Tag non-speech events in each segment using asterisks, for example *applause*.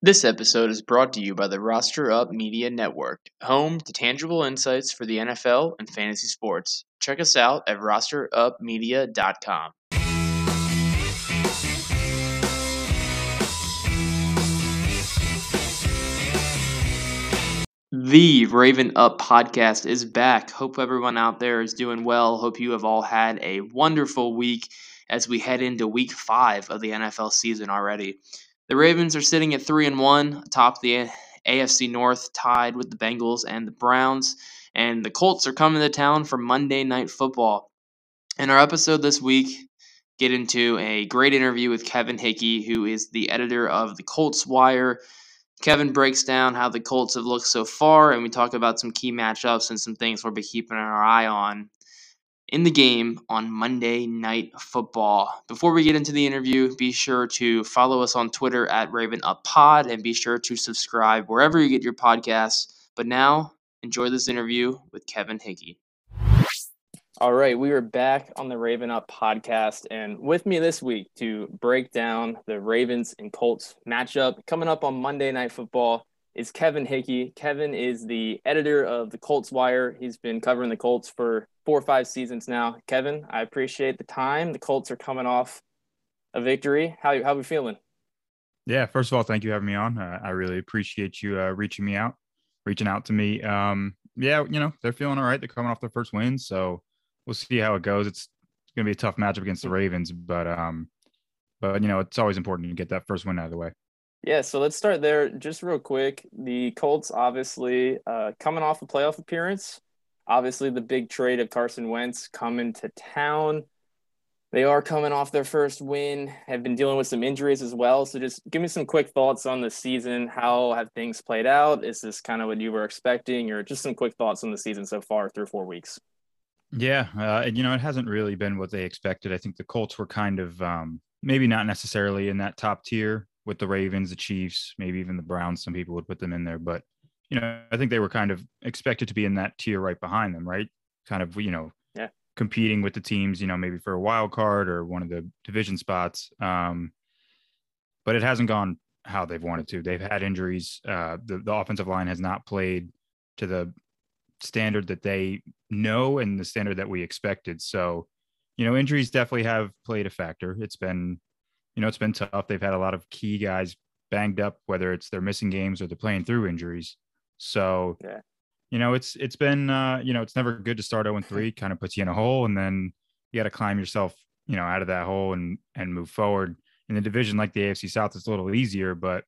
This episode is brought to you by the Roster Up Media Network, home to tangible insights for the NFL and fantasy sports. Check us out at rosterupmedia.com. The Raven Up podcast is back. Hope everyone out there is doing well. Hope you have all had a wonderful week as we head into week five of the NFL season already. The Ravens are sitting at three and one, atop the AFC North, tied with the Bengals and the Browns. And the Colts are coming to town for Monday Night Football. In our episode this week, get into a great interview with Kevin Hickey, who is the editor of the Colts Wire. Kevin breaks down how the Colts have looked so far, and we talk about some key matchups and some things we'll be keeping our eye on in the game on Monday Night Football. Before we get into the interview, be sure to follow us on Twitter at Raven Up Pod and be sure to subscribe wherever you get your podcasts. But now, enjoy this interview with Kevin Hickey. All right, we are back on the Raven Up podcast, and with me this week to break down the Ravens and Colts matchup coming up on Monday Night Football is Kevin Hickey. Kevin is the editor of the Colts Wire. He's been covering the Colts for four or five seasons now. Kevin, I appreciate the time. The Colts are coming off a victory. How how are we feeling? Yeah, first of all, thank you for having me on. Uh, I really appreciate you uh, reaching me out, reaching out to me. Um, yeah, you know they're feeling all right. They're coming off their first win, so we'll see how it goes. It's going to be a tough matchup against the Ravens, but um, but you know it's always important to get that first win out of the way. Yeah, so let's start there just real quick. The Colts obviously uh, coming off a playoff appearance. Obviously, the big trade of Carson Wentz coming to town. They are coming off their first win, have been dealing with some injuries as well. So, just give me some quick thoughts on the season. How have things played out? Is this kind of what you were expecting, or just some quick thoughts on the season so far through four weeks? Yeah, uh, and you know, it hasn't really been what they expected. I think the Colts were kind of um, maybe not necessarily in that top tier with the Ravens, the Chiefs, maybe even the Browns. Some people would put them in there, but you know, I think they were kind of expected to be in that tier right behind them, right? Kind of, you know, yeah. competing with the teams, you know, maybe for a wild card or one of the division spots. Um, but it hasn't gone how they've wanted to. They've had injuries. Uh, the, the offensive line has not played to the standard that they know and the standard that we expected. So, you know, injuries definitely have played a factor. It's been you know, it's been tough. They've had a lot of key guys banged up, whether it's they're missing games or they're playing through injuries. So, yeah. you know, it's it's been uh, you know, it's never good to start 0 3, *laughs* kind of puts you in a hole, and then you got to climb yourself, you know, out of that hole and and move forward. In the division like the AFC South, it's a little easier, but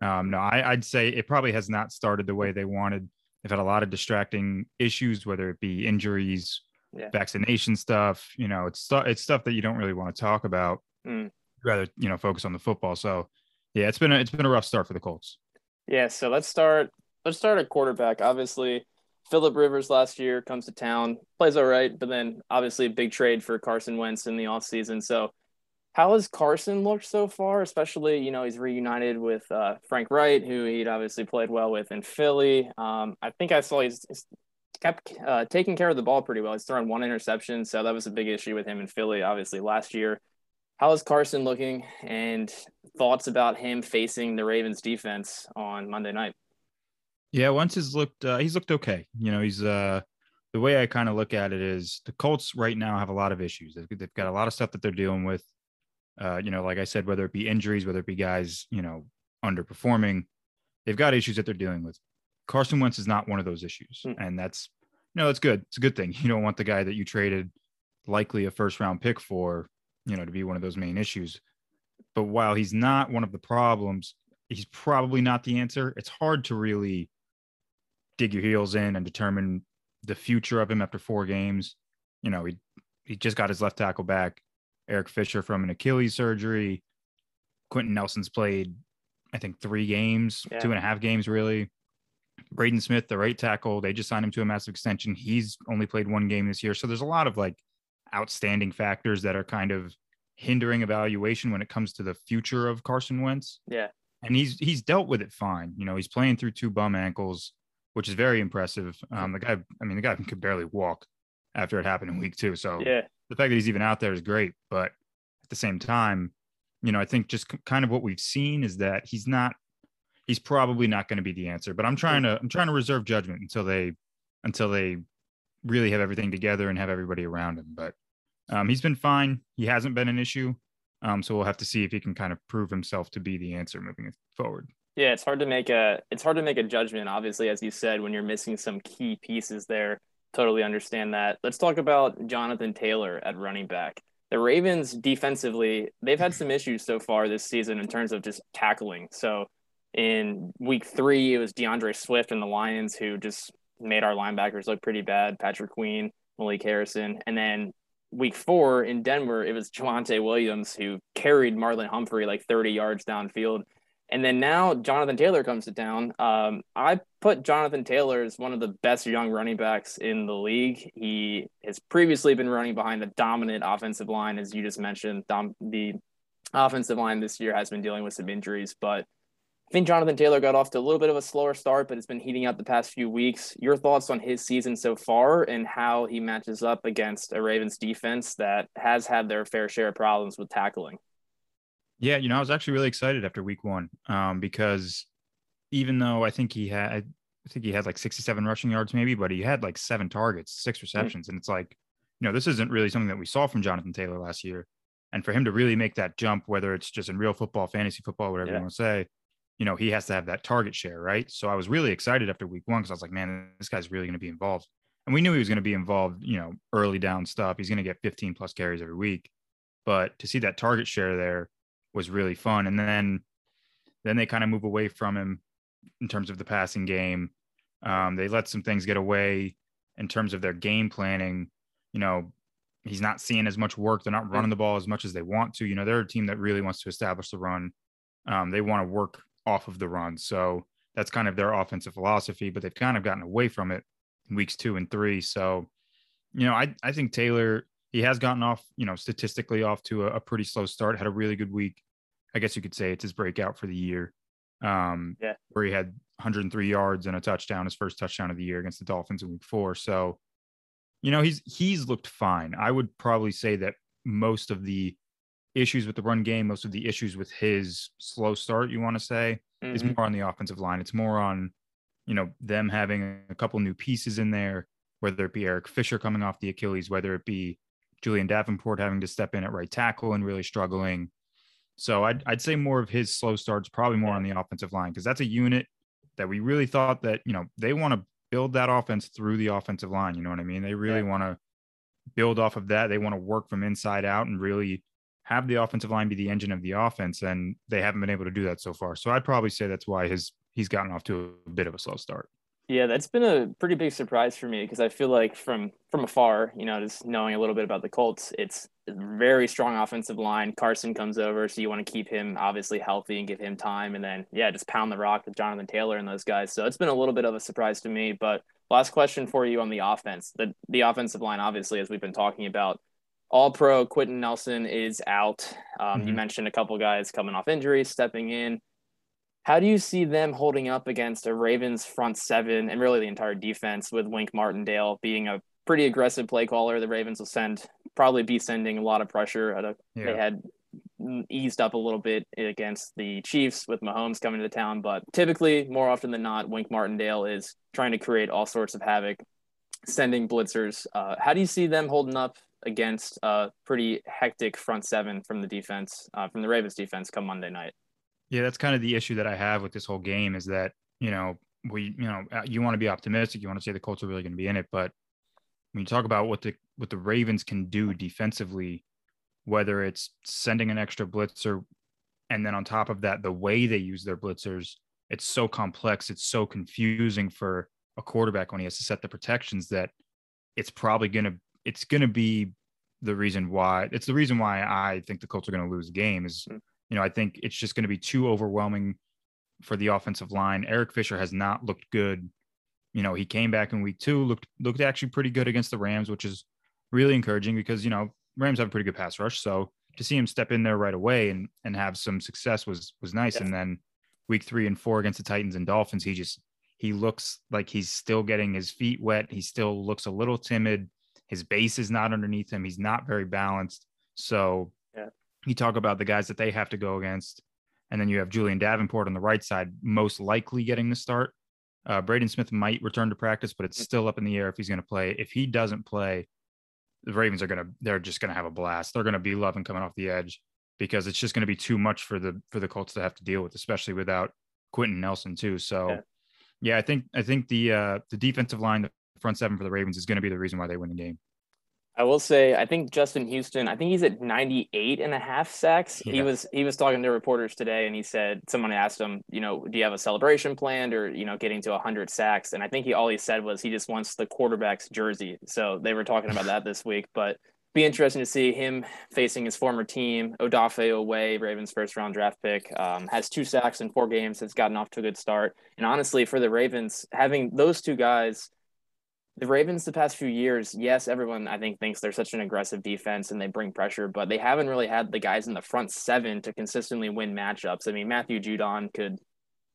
um, no, I, I'd say it probably has not started the way they wanted. They've had a lot of distracting issues, whether it be injuries, yeah. vaccination stuff. You know, it's it's stuff that you don't really want to talk about. Mm rather you know focus on the football. So yeah, it's been a, it's been a rough start for the Colts. Yeah, so let's start let's start at quarterback. Obviously, Philip Rivers last year comes to town, plays all right, but then obviously a big trade for Carson Wentz in the offseason. So how has Carson looked so far? Especially, you know, he's reunited with uh, Frank Reich, who he'd obviously played well with in Philly. Um, I think I saw he's, he's kept uh, taking care of the ball pretty well. He's thrown one interception, so that was a big issue with him in Philly, obviously last year. How is Carson looking and thoughts about him facing the Ravens defense on Monday night? Yeah, once he's looked, uh, he's looked okay. You know, he's uh, the way I kind of look at it is the Colts right now have a lot of issues. They've, they've got a lot of stuff that they're dealing with. Uh, you know, like I said, whether it be injuries, whether it be guys, you know, underperforming, they've got issues that they're dealing with. Carson Wentz is not one of those issues, mm. and that's you know, it's good. It's a good thing. *laughs* You don't want the guy that you traded likely a first round pick for you know, to be one of those main issues. But while he's not one of the problems, he's probably not the answer. It's hard to really dig your heels in and determine the future of him after four games. You know, he he just got his left tackle back, Eric Fisher from an Achilles surgery. Quenton Nelson's played, I think, three games, yeah. two and a half games really. Braden Smith, the right tackle, they just signed him to a massive extension. He's only played one game this year. So there's a lot of like outstanding factors that are kind of hindering evaluation when it comes to the future of Carson Wentz. Yeah. And he's he's dealt with it fine. You know, he's playing through two bum ankles, which is very impressive. Um, the guy, I mean, the guy could barely walk after it happened in week two. So yeah, the fact that he's even out there is great. But at the same time, you know, I think just kind of what we've seen is that he's not he's probably not going to be the answer. But I'm trying to I'm trying to reserve judgment until they until they really have everything together and have everybody around him. But um, he's been fine. He hasn't been an issue. Um, so we'll have to see if he can kind of prove himself to be the answer moving forward. Yeah, it's hard to make a it's hard to make a judgment. Obviously, as you said, when you're missing some key pieces there, totally understand that. Let's talk about Jonathan Taylor at running back. The Ravens defensively, they've had some issues so far this season in terms of just tackling. So in week three, it was D'Andre Swift and the Lions who just made our linebackers look pretty bad. Patrick Queen, Malik Harrison, and then week four in Denver, it was Javonte Williams who carried Marlon Humphrey like 30 yards downfield. And then now Jonathan Taylor comes to town. Um, I put Jonathan Taylor as one of the best young running backs in the league. He has previously been running behind the dominant offensive line, as you just mentioned. Dom- the offensive line this year has been dealing with some injuries, but I think Jonathan Taylor got off to a little bit of a slower start, but it's been heating up the past few weeks. Your thoughts on his season so far and how he matches up against a Ravens defense that has had their fair share of problems with tackling? Yeah, you know, I was actually really excited after week one um, because even though I think he had, I think he had like 67 rushing yards maybe, but he had like seven targets, six hmm. receptions. Mm-hmm. And it's like, you know, this isn't really something that we saw from Jonathan Taylor last year. And for him to really make that jump, whether it's just in real football, fantasy football, whatever yeah. you want to say, you know, he has to have that target share, right? So I was really excited after week one because I was like, man, this guy's really going to be involved. And we knew he was going to be involved, you know, early down stuff. He's going to get 15 plus carries every week. But to see that target share there was really fun. And then then they kind of move away from him in terms of the passing game. Um, they let some things get away in terms of their game planning. You know, he's not seeing as much work. They're not running the ball as much as they want to. You know, they're a team that really wants to establish the run. Um, they want to work off of the run. So that's kind of their offensive philosophy, but they've kind of gotten away from it in weeks two and three. So, you know, I, I think Taylor, he has gotten off, you know, statistically off to a, a pretty slow start, had a really good week. I guess you could say it's his breakout for the year. Um, yeah. where he had 103 yards and a touchdown, his first touchdown of the year against the Dolphins in week four. So, you know, he's he's looked fine. I would probably say that most of the issues with the run game, most of the issues with his slow start, you want to say, mm-hmm. is more on the offensive line. It's more on, you know, them having a couple new pieces in there, whether it be Eric Fisher coming off the Achilles, whether it be Julian Davenport having to step in at right tackle and really struggling. So I'd, I'd say more of his slow starts, probably more on the offensive line, because that's a unit that we really thought that, you know, they want to build that offense through the offensive line. You know what I mean? They really yeah. want to build off of that. They want to work from inside out and really have the offensive line be the engine of the offense, and they haven't been able to do that so far. So I'd probably say that's why his he's gotten off to a bit of a slow start. Yeah, that's been a pretty big surprise for me because I feel like from from afar, you know, just knowing a little bit about the Colts, it's very strong offensive line. Carson comes over, so you want to keep him obviously healthy and give him time, and then yeah, just pound the rock with Jonathan Taylor and those guys. So it's been a little bit of a surprise to me. But last question for you on the offense, the the offensive line, obviously, as we've been talking about, all pro Quenton Nelson is out. Um, mm-hmm. You mentioned a couple guys coming off injuries, stepping in. How do you see them holding up against a Ravens front seven and really the entire defense with Wink Martindale being a pretty aggressive play caller? The Ravens will send probably be sending a lot of pressure. A, yeah. They had eased up a little bit against the Chiefs with Mahomes coming to town, but typically, more often than not, Wink Martindale is trying to create all sorts of havoc, sending blitzers. Uh, how do you see them holding up against a pretty hectic front seven from the defense, uh, from the Ravens defense come Monday night. Yeah, that's kind of the issue that I have with this whole game is that, you know, we, you know, uh, you want to be optimistic. You want to say the Colts are really going to be in it. But when you talk about what the, what the Ravens can do defensively, whether it's sending an extra blitzer and then on top of that, the way they use their blitzers, it's so complex. It's so confusing for a quarterback when he has to set the protections that it's probably going to it's going to be the reason why it's the reason why I think the Colts are going to lose the game is, mm. you know, I think it's just going to be too overwhelming for the offensive line. Eric Fisher has not looked good. You know, he came back in week two, looked looked actually pretty good against the Rams, which is really encouraging because you know Rams have a pretty good pass rush. So to see him step in there right away and and have some success was was nice. Yeah. And then week three and four against the Titans and Dolphins, he just he looks like he's still getting his feet wet. He still looks a little timid. His base is not underneath him. He's not very balanced. So yeah. you talk about the guys that they have to go against. And then you have Julian Davenport on the right side, most likely getting the start. Uh, Braden Smith might return to practice, but it's still up in the air if he's going to play. If he doesn't play, the Ravens are going to they're just going to have a blast. They're going to be loving coming off the edge because it's just going to be too much for the for the Colts to have to deal with, especially without Quenton Nelson too. So, yeah, yeah I think I think the uh, the defensive line, the front seven for the Ravens is going to be the reason why they win the game. I will say, I think Justin Houston, I think he's at 98 and a half sacks. Yeah. He was he was talking to reporters today and he said someone asked him, you know, do you have a celebration planned or, you know, getting to 100 sacks? And I think he all he said was he just wants the quarterback's jersey. So they were talking about that *laughs* this week, but be interesting to see him facing his former team, Odafe Oweh, Ravens first round draft pick, um, has two sacks in four games, has gotten off to a good start. And honestly, for the Ravens, having those two guys – the Ravens the past few years, yes, everyone I think thinks they're such an aggressive defense and they bring pressure, but they haven't really had the guys in the front seven to consistently win matchups. I mean, Matthew Judon could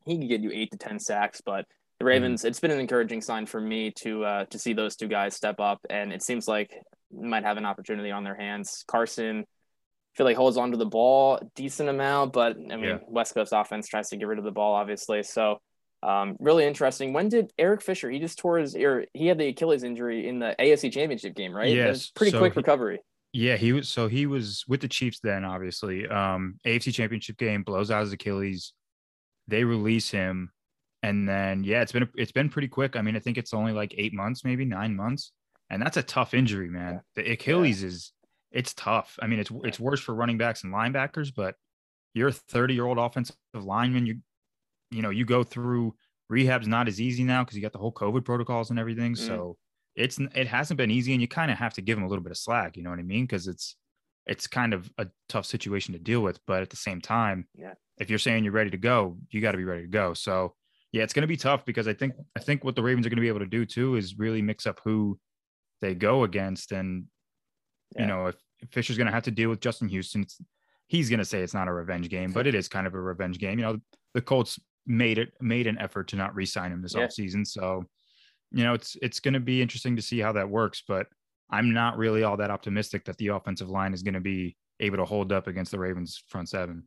he could get you eight to ten sacks, but the mm-hmm. Ravens, it's been an encouraging sign for me to uh, to see those two guys step up, and it seems like might have an opportunity on their hands. Carson, I feel like holds onto the ball a decent amount, but I mean, yeah. West Coast offense tries to get rid of the ball, obviously. So um, really interesting. When did Eric Fisher? He just tore his ear. He had the Achilles injury in the AFC Championship game, right? Yes. Pretty so quick he, recovery. Yeah, he was. So he was with the Chiefs then. Obviously, um, AFC Championship game blows out his Achilles. They release him, and then yeah, it's been it's been pretty quick. I mean, I think it's only like eight months, maybe nine months, and that's a tough injury, man. Yeah. The Achilles yeah. is it's tough. I mean, it's it's worse for running backs and linebackers, but you're a 30 year old offensive lineman. You you know, you go through rehab's not as easy now because you got the whole COVID protocols and everything. Mm. So it's it hasn't been easy, and you kind of have to give them a little bit of slack. You know what I mean? Because it's it's kind of a tough situation to deal with. But at the same time, yeah, if you're saying you're ready to go, you got to be ready to go. So yeah, it's going to be tough because I think I think what the Ravens are going to be able to do too is really mix up who they go against, and yeah. you know if, if Fisher's going to have to deal with Justin Houston. he's going to say it's not a revenge game, but *laughs* it is kind of a revenge game. You know, the Colts made it made an effort to not re-sign him this yeah. offseason. So, you know, it's it's going to be interesting to see how that works, but I'm not really all that optimistic that the offensive line is going to be able to hold up against the Ravens front seven.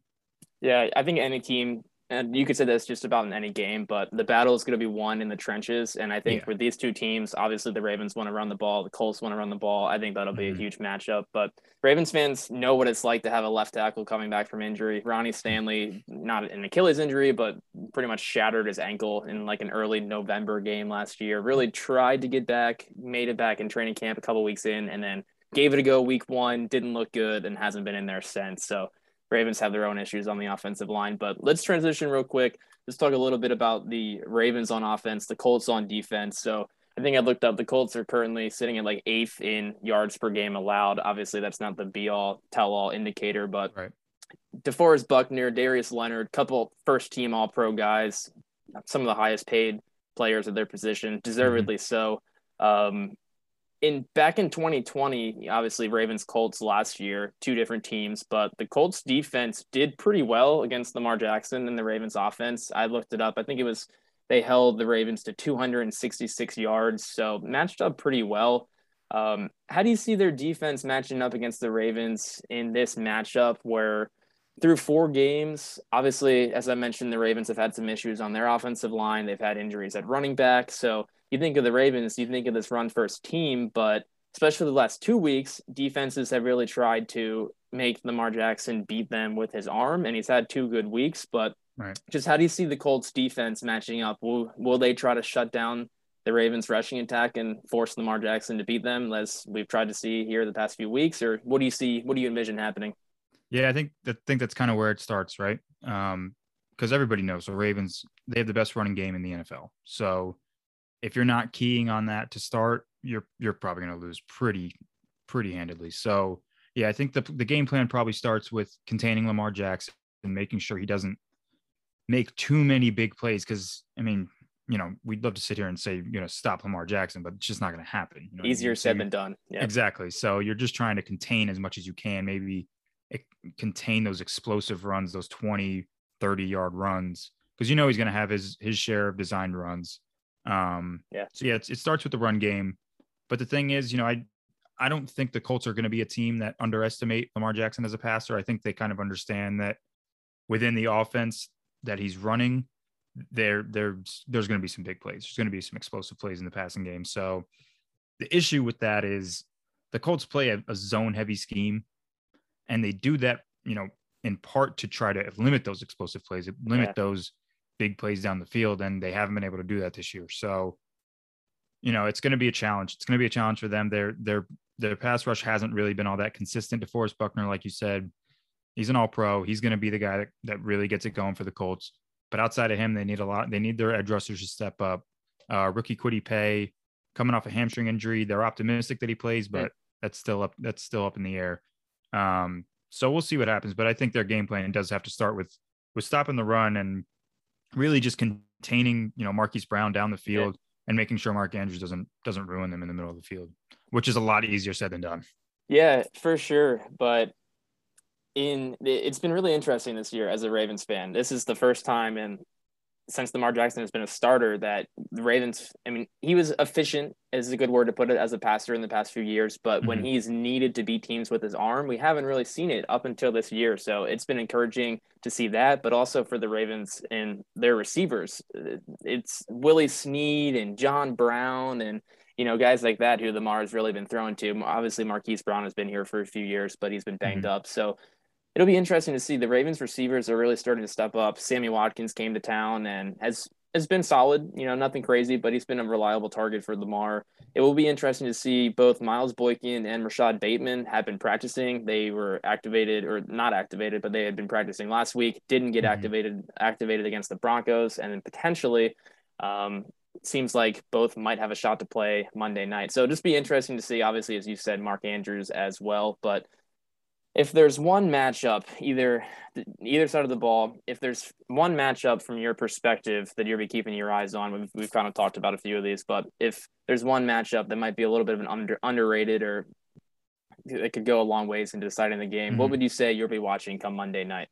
Yeah, I think any team and you could say this just about in any game, but the battle is going to be won in the trenches. And I think yeah. for these two teams, obviously the Ravens want to run the ball, the Colts want to run the ball. I think that'll be mm-hmm. a huge matchup. But Ravens fans know what it's like to have a left tackle coming back from injury. Ronnie Stanley, not an Achilles injury, but pretty much shattered his ankle in like an early November game last year. Really tried to get back, made it back in training camp a couple weeks in, and then gave it a go week one, didn't look good, and hasn't been in there since. So Ravens have their own issues on the offensive line. But let's transition real quick. Let's talk a little bit about the Ravens on offense, the Colts on defense. So I think I looked up the Colts are currently sitting at like eighth in yards per game allowed. Obviously, that's not the be all tell all indicator, but right. DeForest Buckner, Darius Leonard, couple first team all pro guys, some of the highest paid players at their position, deservedly mm-hmm. so. Um, in back in 2020, obviously Ravens Colts last year, two different teams, but the Colts defense did pretty well against Lamar Jackson and the Ravens offense. I looked it up. I think it was they held the Ravens to 266 yards, so matched up pretty well. Um, how do you see their defense matching up against the Ravens in this matchup where through four games, obviously, as I mentioned, the Ravens have had some issues on their offensive line. They've had injuries at running back. So you think of the Ravens, you think of this run first team, but especially the last two weeks, defenses have really tried to make Lamar Jackson beat them with his arm, and he's had two good weeks. But right. just how do you see the Colts defense matching up? Will will they try to shut down the Ravens rushing attack and force Lamar Jackson to beat them, as we've tried to see here the past few weeks, or what do you see? What do you envision happening? Yeah, I think that think that's kind of where it starts, right? Um, because everybody knows the Ravens they have the best running game in the NFL. So if you're not keying on that to start, you're you're probably going to lose pretty pretty handedly. So yeah, I think the the game plan probably starts with containing Lamar Jackson and making sure he doesn't make too many big plays. Because I mean, you know, we'd love to sit here and say you know stop Lamar Jackson, but it's just not going to happen. You know Easier I mean? said than done. Yeah. Exactly. So you're just trying to contain as much as you can. Maybe contain those explosive runs, those 20, 30 yard runs, because you know he's going to have his his share of designed runs. Um, yeah. So yeah, it starts with the run game, but the thing is, you know, I I don't think the Colts are going to be a team that underestimate Lamar Jackson as a passer. I think they kind of understand that within the offense that he's running, there there there's going to be some big plays. There's going to be some explosive plays in the passing game. So the issue with that is the Colts play a, a zone heavy scheme, and they do that, you know, in part to try to limit those explosive plays, limit yeah. those big plays down the field, and they haven't been able to do that this year. So, you know, it's going to be a challenge. It's going to be a challenge for them. Their their their pass rush hasn't really been all that consistent. DeForest Buckner, like you said, he's an All Pro. He's going to be the guy that, that really gets it going for the Colts. But outside of him, they need a lot. They need their edge rushers to step up. Uh, rookie Kwity Paye coming off a hamstring injury. They're optimistic that he plays, but that's still up. That's still up in the air. Um, so we'll see what happens. But I think their game plan does have to start with with stopping the run and really just containing, you know, Marquise Brown down the field yeah. and making sure Mark Andrews doesn't doesn't ruin them in the middle of the field, which is a lot easier said than done. Yeah, for sure. But in it's been really interesting this year as a Ravens fan. This is the first time in since Lamar Jackson has been a starter that the Ravens, I mean, he was efficient is a good word to put it as a passer in the past few years, but mm-hmm. when he's needed to beat teams with his arm, we haven't really seen it up until this year. So it's been encouraging to see that, but also for the Ravens and their receivers. It's Willie Snead and John Brown and you know, guys like that who Lamar has really been thrown to. Obviously, Marquise Brown has been here for a few years, but he's been banged mm-hmm. up. So it'll be interesting to see the Ravens receivers are really starting to step up. Sammy Watkins came to town and has has been solid, you know, nothing crazy, but he's been a reliable target for Lamar. It will be interesting to see both Miles Boykin and Rashod Bateman have been practicing. They were activated or not activated, but they had been practicing last week, didn't get mm-hmm. activated activated against the Broncos, and then potentially um, seems like both might have a shot to play Monday night. So just be interesting to see, obviously, as you said, Mark Andrews as well. But if there's one matchup, either either side of the ball, if there's one matchup from your perspective that you'll be keeping your eyes on, we've, we've kind of talked about a few of these, but if there's one matchup that might be a little bit of an under, underrated or it could go a long ways in deciding the game, mm-hmm. what would you say you'll be watching come Monday night?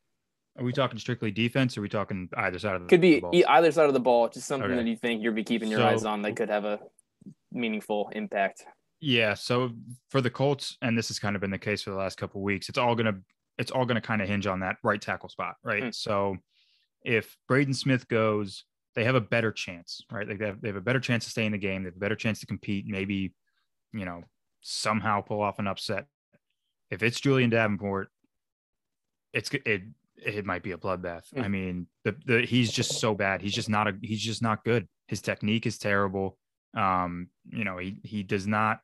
Are we talking strictly defense? Or are we talking either side of the ball? could be the either side of the ball? Just something okay. that you think you'll be keeping your so, eyes on that could have a meaningful impact. Yeah. So for the Colts, and this has kind of been the case for the last couple weeks, it's all gonna it's all gonna kind of hinge on that right tackle spot, right? Mm. So if Braden Smith goes, they have a better chance, right? Like they have, they have a better chance to stay in the game. They have a better chance to compete. Maybe, you know, somehow pull off an upset. If it's Julian Davenport, it's it it might be a bloodbath. Mm. I mean, the the he's just so bad. He's just not a he's just not good. His technique is terrible. Um, you know, he he does not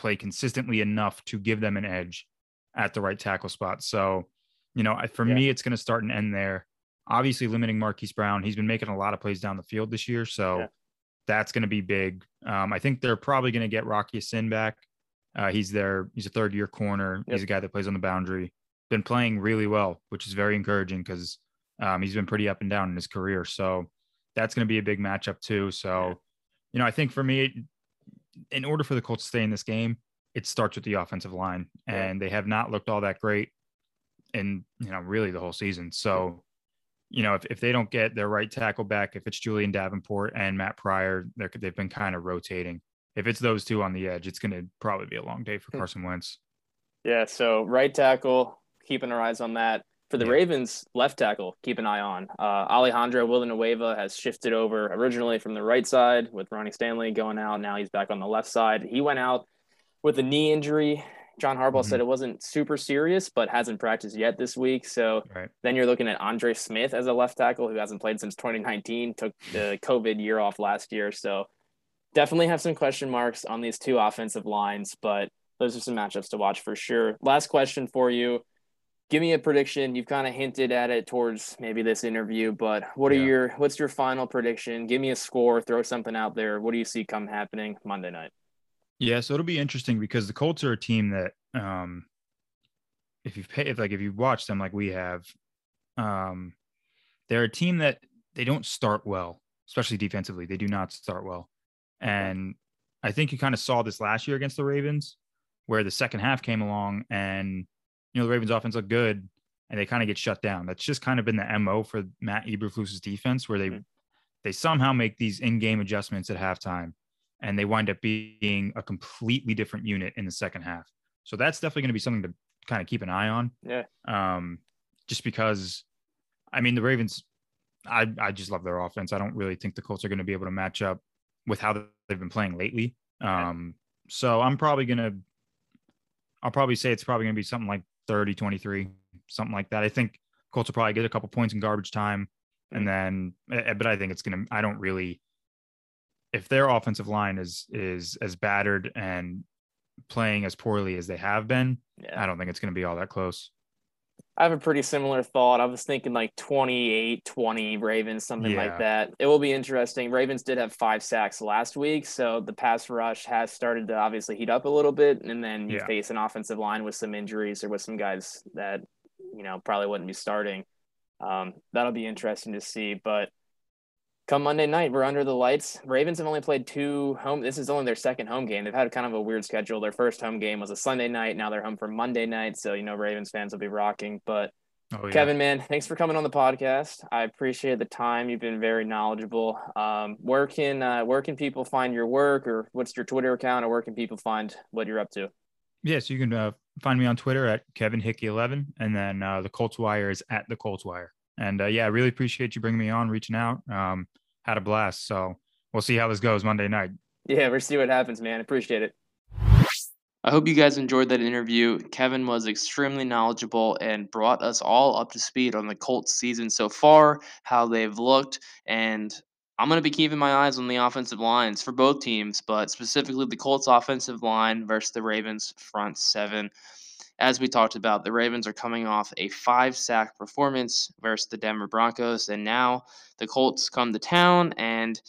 play consistently enough to give them an edge at the right tackle spot. So, you know, for yeah. me, it's going to start and end there. Obviously, limiting Marquise Brown. He's been making a lot of plays down the field this year. So yeah. that's going to be big. Um, I think they're probably going to get Rock Ya-Sin back. Uh, he's there. He's a third year corner. Yep. He's a guy that plays on the boundary. Been playing really well, which is very encouraging because um, he's been pretty up and down in his career. So that's going to be a big matchup too. So, you know, I think for me, in order for the Colts to stay in this game, it starts with the offensive line, and they have not looked all that great in you know really the whole season. So, you know, if, if they don't get their right tackle back, if it's Julian Davenport and Matt Pryor, they've been kind of rotating. If it's those two on the edge, it's going to probably be a long day for hmm. Carson Wentz. Yeah. So right tackle, keeping our eyes on that. For the yeah. Ravens, left tackle, keep an eye on. Uh, Alejandro Villanueva has shifted over originally from the right side with Ronnie Stanley going out. Now he's back on the left side. He went out with a knee injury. John Harbaugh mm-hmm. said it wasn't super serious, but hasn't practiced yet this week. So right. then you're looking at Andre Smith as a left tackle who hasn't played since 2019, took *laughs* the COVID year off last year. So definitely have some question marks on these two offensive lines, but those are some matchups to watch for sure. Last question for you give me a prediction. You've kind of hinted at it towards maybe this interview, but what are yeah. your what's your final prediction? Give me a score, throw something out there. What do you see come happening Monday night? Yeah, so it'll be interesting because the Colts are a team that um if you've paid if like if you watch them like we have, um they're a team that they don't start well, especially defensively. They do not start well. And I think you kind of saw this last year against the Ravens, where the second half came along and you know, the Ravens offense look good and they kind of get shut down. That's just kind of been the MO for Matt Eberflus's defense, where they mm-hmm. they somehow make these in-game adjustments at halftime and they wind up being a completely different unit in the second half. So that's definitely going to be something to kind of keep an eye on. Yeah. Um, just because I mean, the Ravens, I I just love their offense. I don't really think the Colts are going to be able to match up with how they've been playing lately. Um, so I'm probably gonna, I'll probably say it's probably gonna be something like 30, 23, something like that. I think Colts will probably get a couple points in garbage time, and then, eh, eh, but I think it's gonna. I don't really. If their offensive line is is as battered and playing as poorly as they have been, Yeah. I don't think it's going to be all that close. I have a pretty similar thought. I was thinking like 28, 20 Ravens, something Yeah. like that. It will be interesting. Ravens did have five sacks last week, so the pass rush has started to obviously heat up a little bit. And then you Yeah. face an offensive line with some injuries or with some guys that, you know, probably wouldn't be starting. Um, that'll be interesting to see. But come Monday night, we're under the lights. Ravens have only played two home. This is only their second home game. They've had kind of a weird schedule. Their first home game was a Sunday night. Now they're home for Monday night. So, you know, Ravens fans will be rocking. But Oh yeah. Kevin, man, thanks for coming on the podcast. I appreciate the time. You've been very knowledgeable. Um, where can uh, where can people find your work, or what's your Twitter account, or where can people find what you're up to? Yes, you can uh, find me on Twitter at Kevin Hickey 11 and then uh, the Colts Wire is at the Colts Wire. And uh, yeah, I really appreciate you bringing me on, reaching out. Um, had a blast. So we'll see how this goes Monday night. Yeah, we'll see what happens, man. Appreciate it. I hope you guys enjoyed that interview. Kevin was extremely knowledgeable and brought us all up to speed on the Colts season so far, how they've looked, and I'm going to be keeping my eyes on the offensive lines for both teams, but specifically the Colts offensive line versus the Ravens front seven. As we talked about, the Ravens are coming off a five sack performance versus the Denver Broncos, and now the Colts come to town and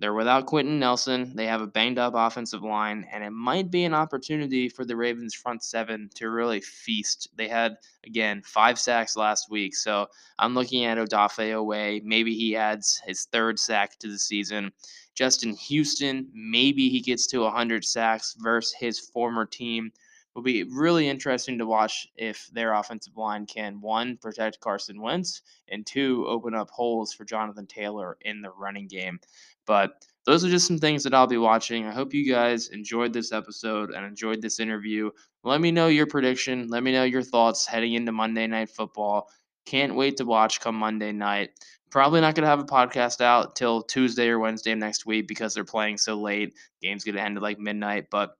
they're without Quenton Nelson. They have a banged up offensive line, and it might be an opportunity for the Ravens front seven to really feast. They had, again, five sacks last week. So I'm looking at Odafe Oweh. Maybe he adds his third sack to the season. Justin Houston, maybe he gets to 100 sacks versus his former team. Will be really interesting to watch if their offensive line can one protect Carson Wentz and two open up holes for Jonathan Taylor in the running game. But those are just some things that I'll be watching. I hope you guys enjoyed this episode and enjoyed this interview. Let me know your prediction. Let me know your thoughts heading into Monday Night Football. Can't wait to watch come Monday night. Probably not going to have a podcast out till Tuesday or Wednesday of next week because they're playing so late. Game's going to end at like midnight. But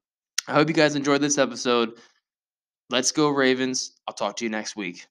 I hope you guys enjoyed this episode. Let's go, Ravens. I'll talk to you next week.